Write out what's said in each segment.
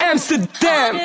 Amsterdam.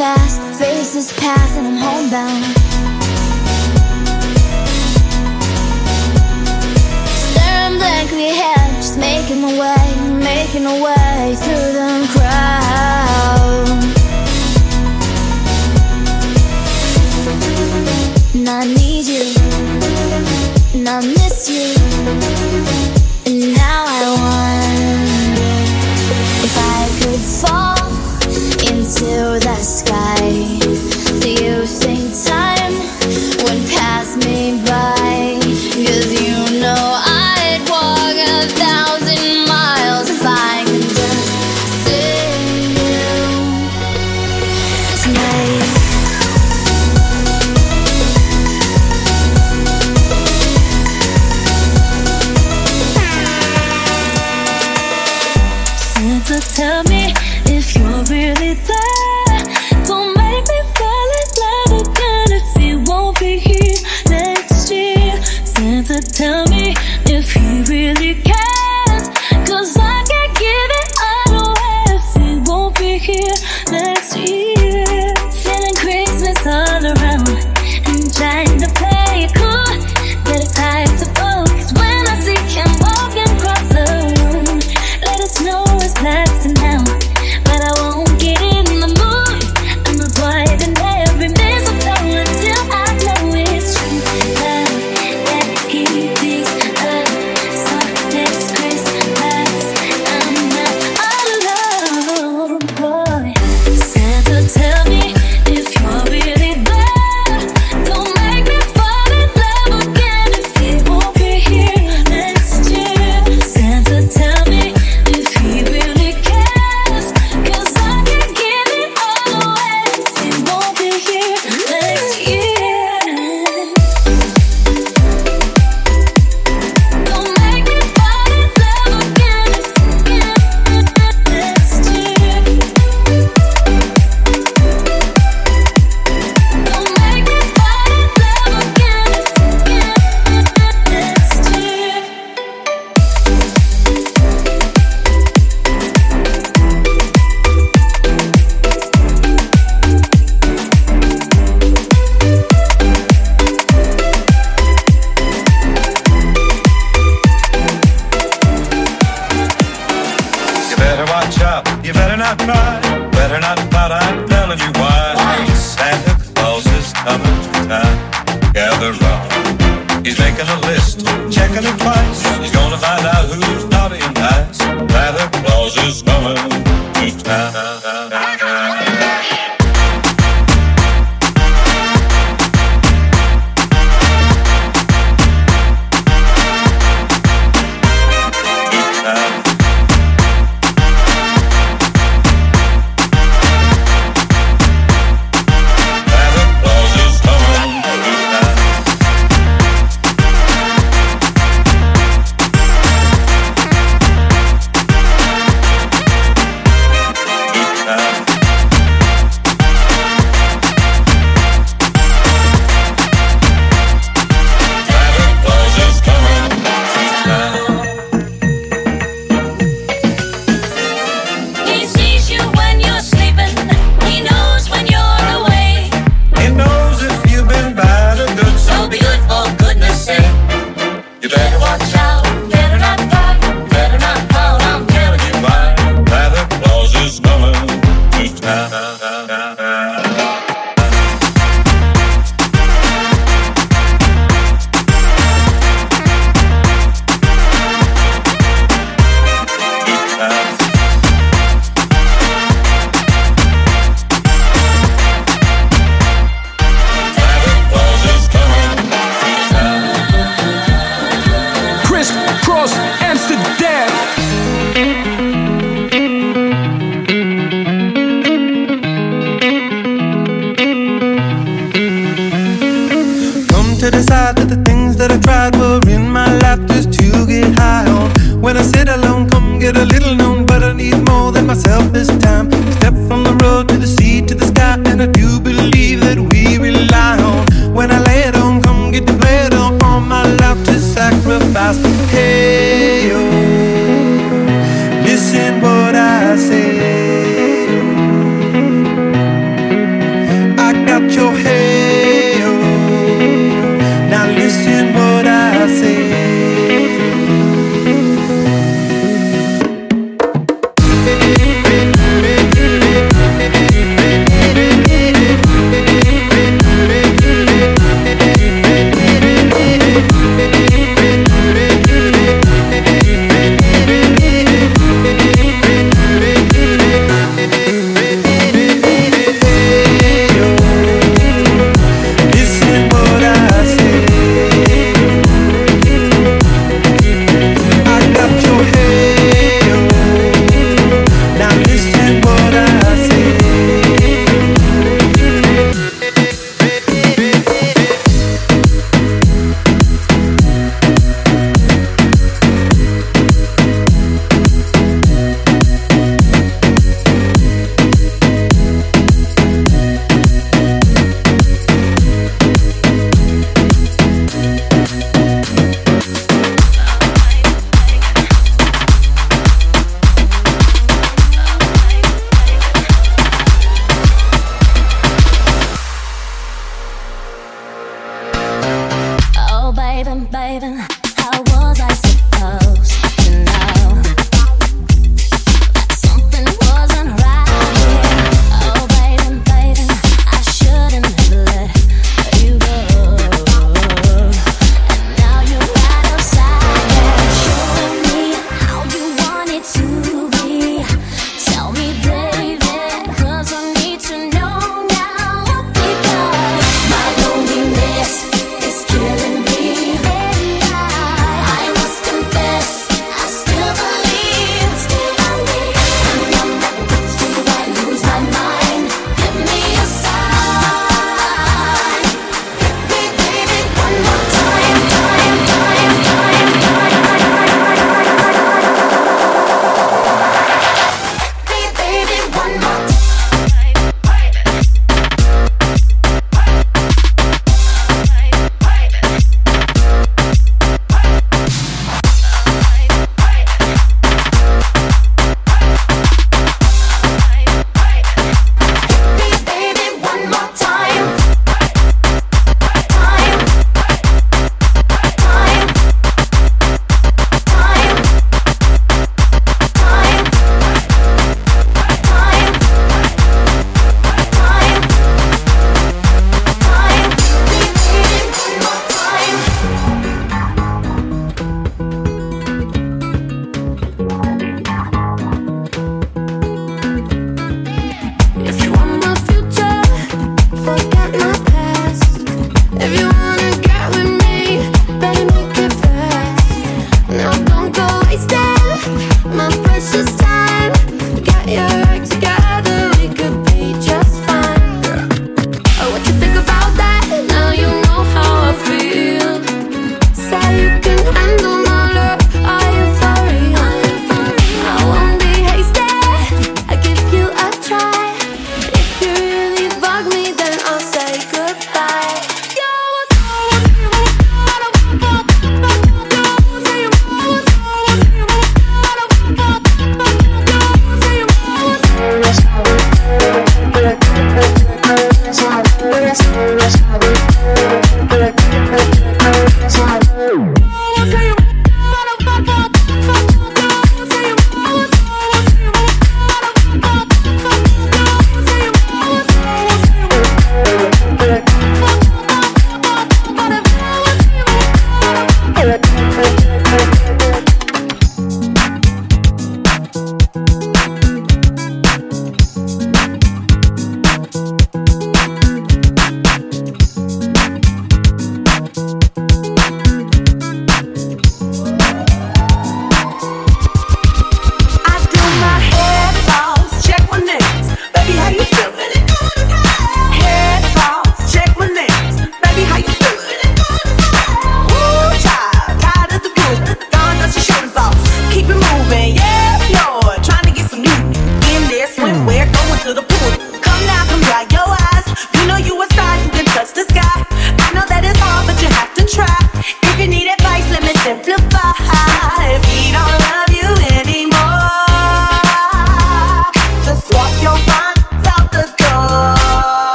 fast, races past, and I'm homebound. Staring blankly ahead, just making my way, making my way through the crowd. And I need you, and I miss you. here, let's. You better not cry, better not pout, I'm telling you why. Santa Claus is coming to town. Gather round. He's making a list, checking it twice. He's gonna find out who's naughty and nice. Santa Claus is coming.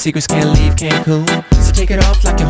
secrets can't leave Cancun. So take it off like a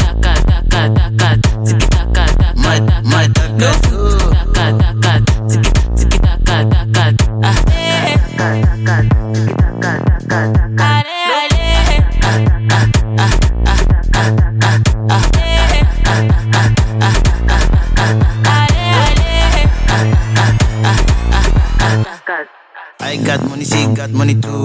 Money too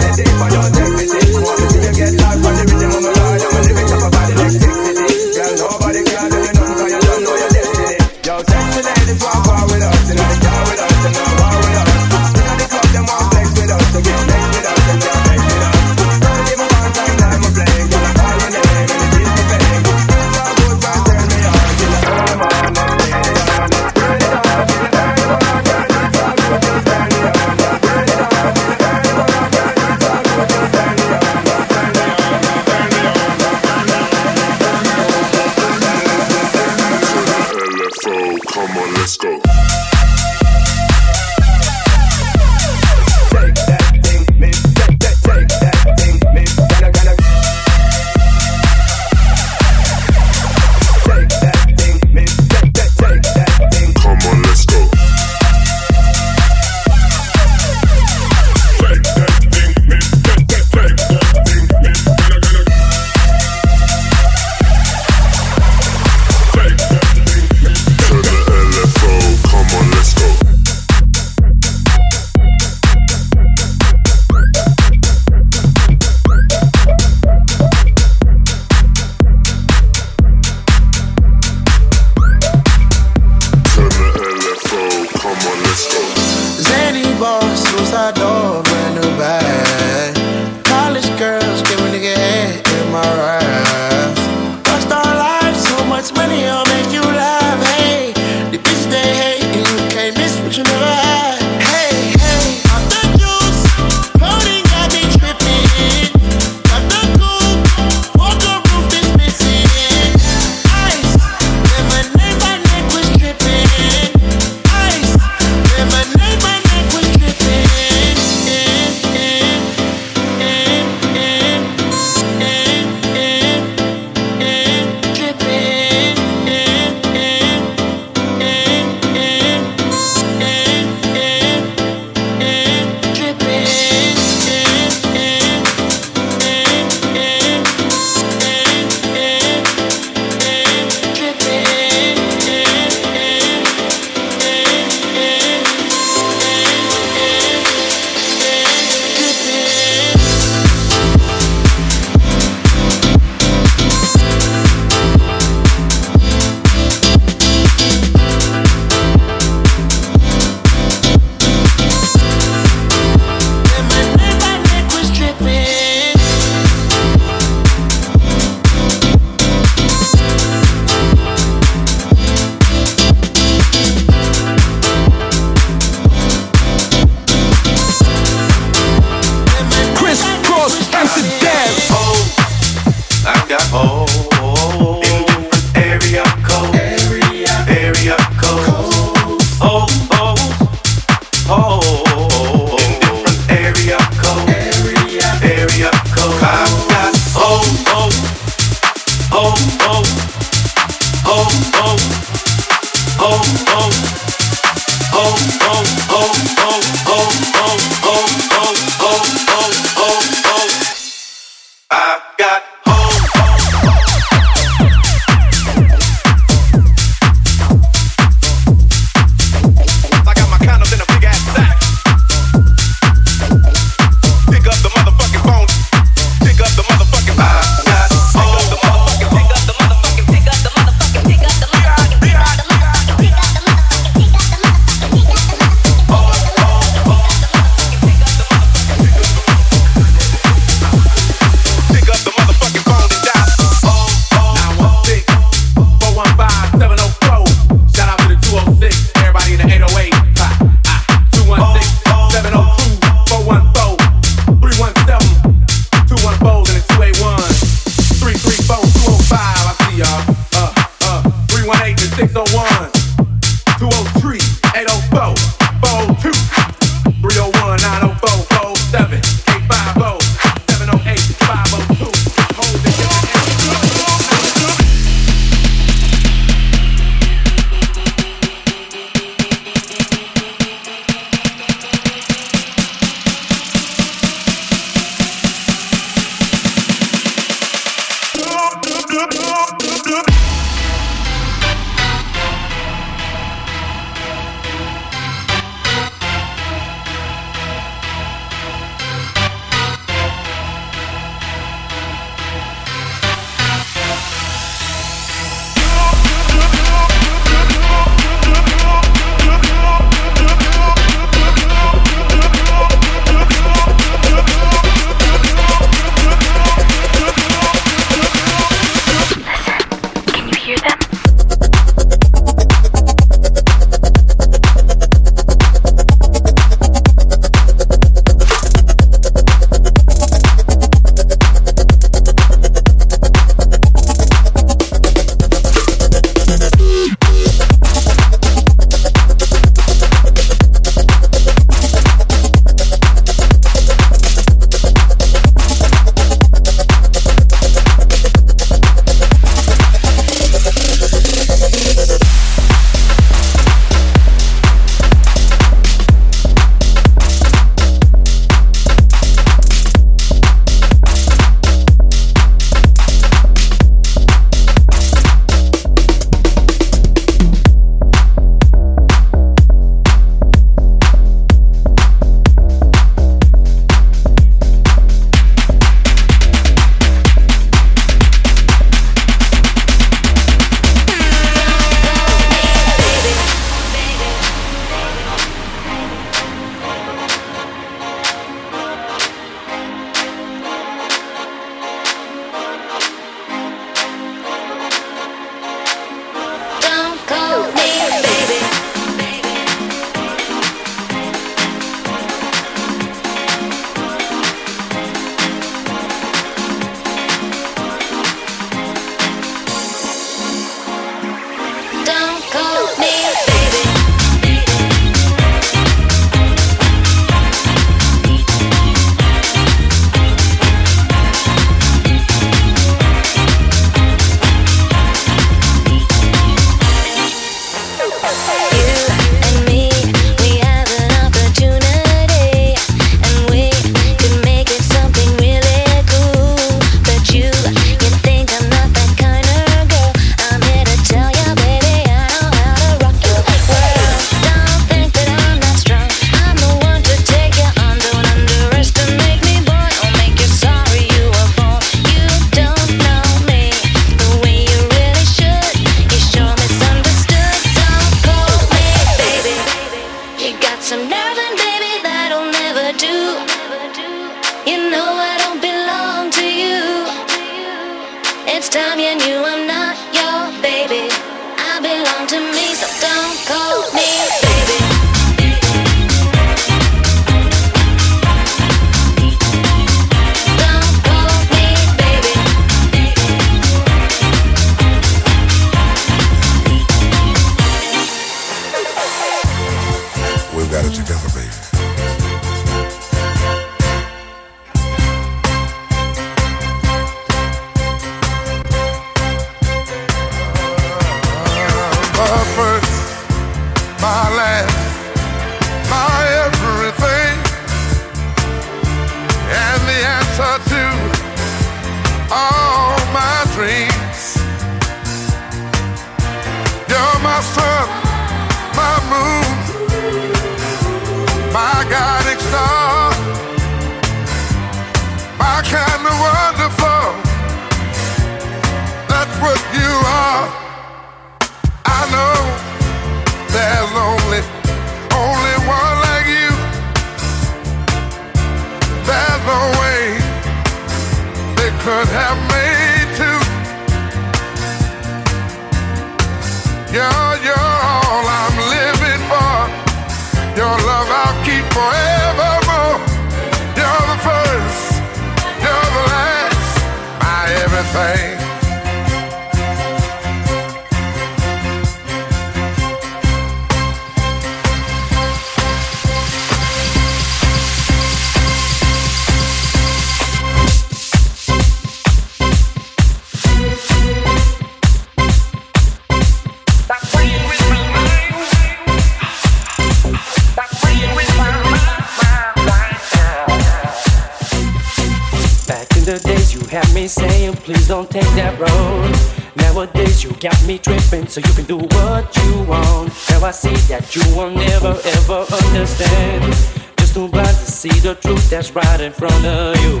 the days, you had me saying, please don't take that road. Nowadays, you got me tripping, so you can do what you want. Now I see that you will never ever understand. Just too blind to see the truth that's right in front of you.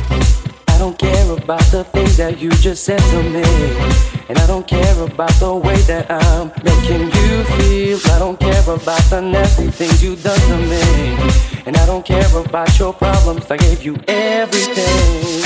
I don't care about the things that you just said to me. And I don't care about the way that I'm making you feel. I don't care about the nasty things you done to me. And I don't care about your problems. I gave you everything.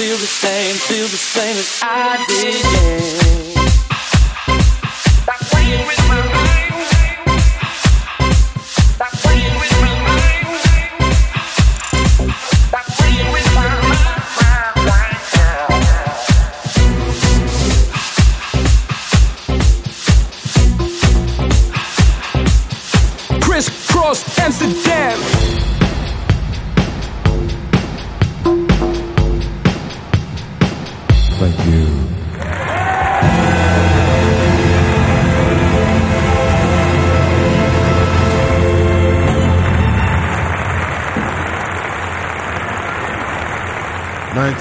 Feel the same, feel the same as I did. Yeah.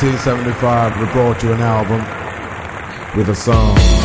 1975 we brought you an album with a song.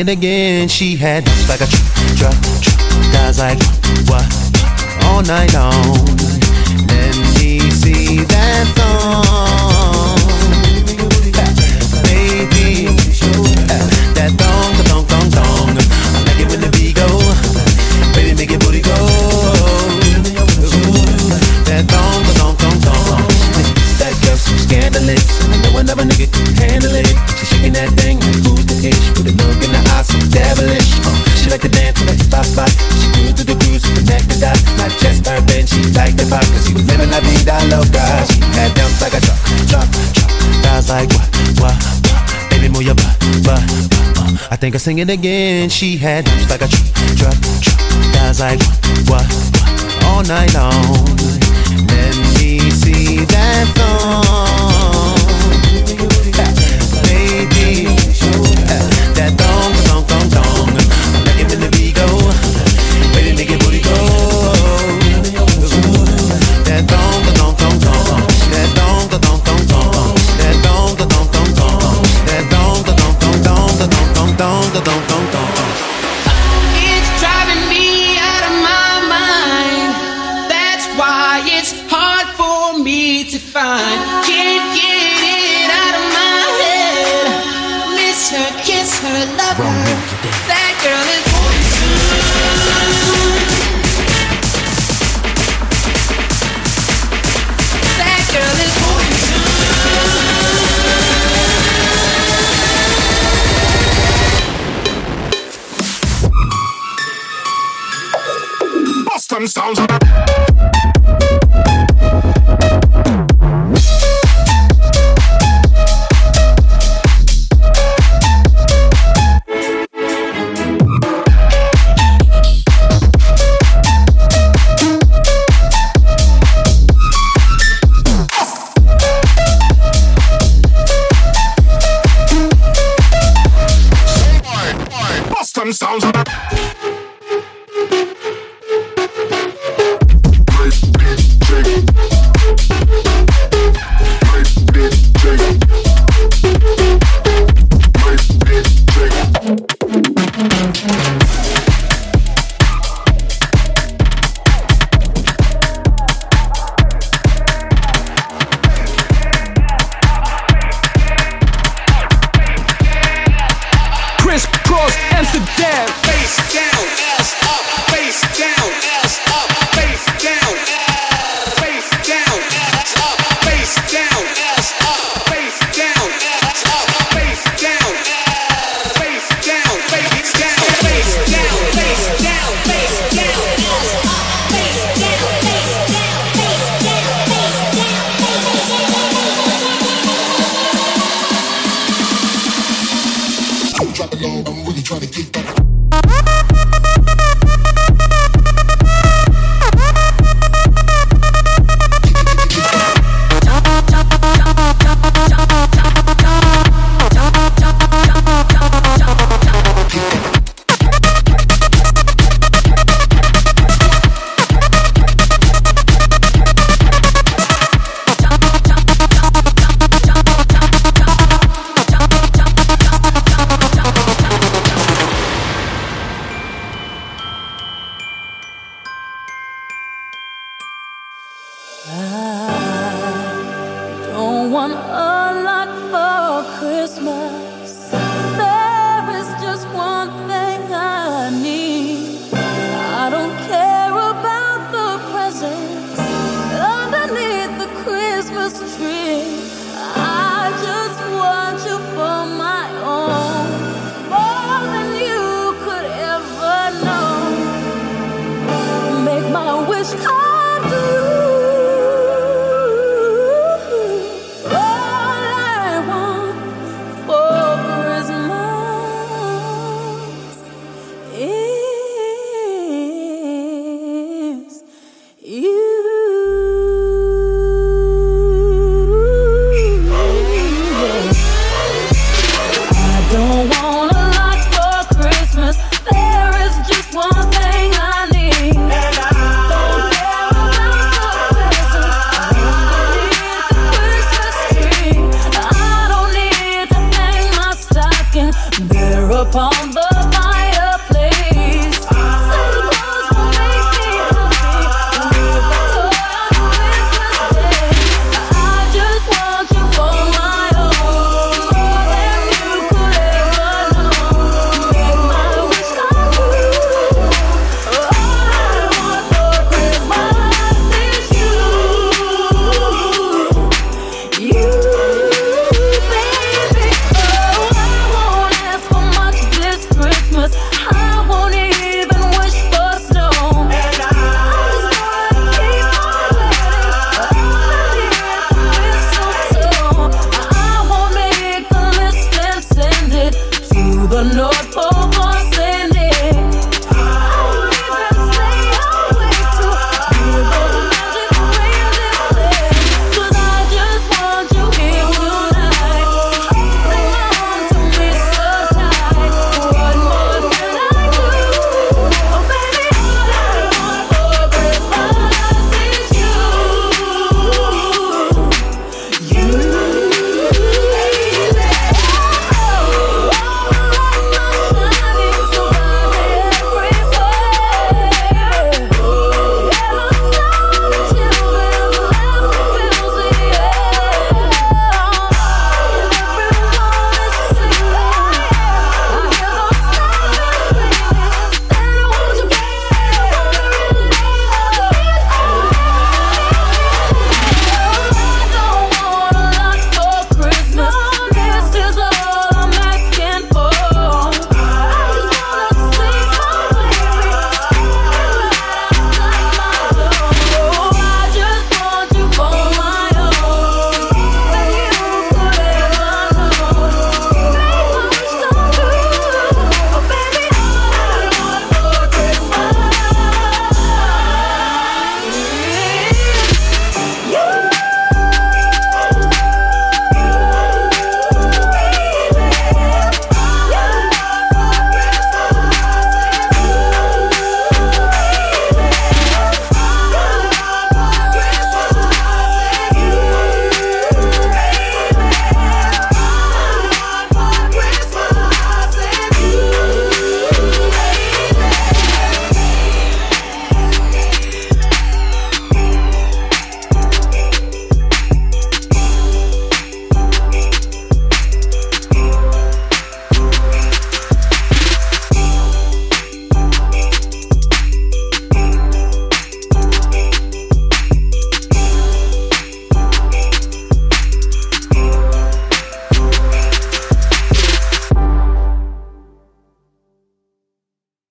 it again. She had hips like a truck, does like what all night long. Let me see that song. I think I sing it again. She had hips like a drop, thighs like what, all night long. Let me see that thong.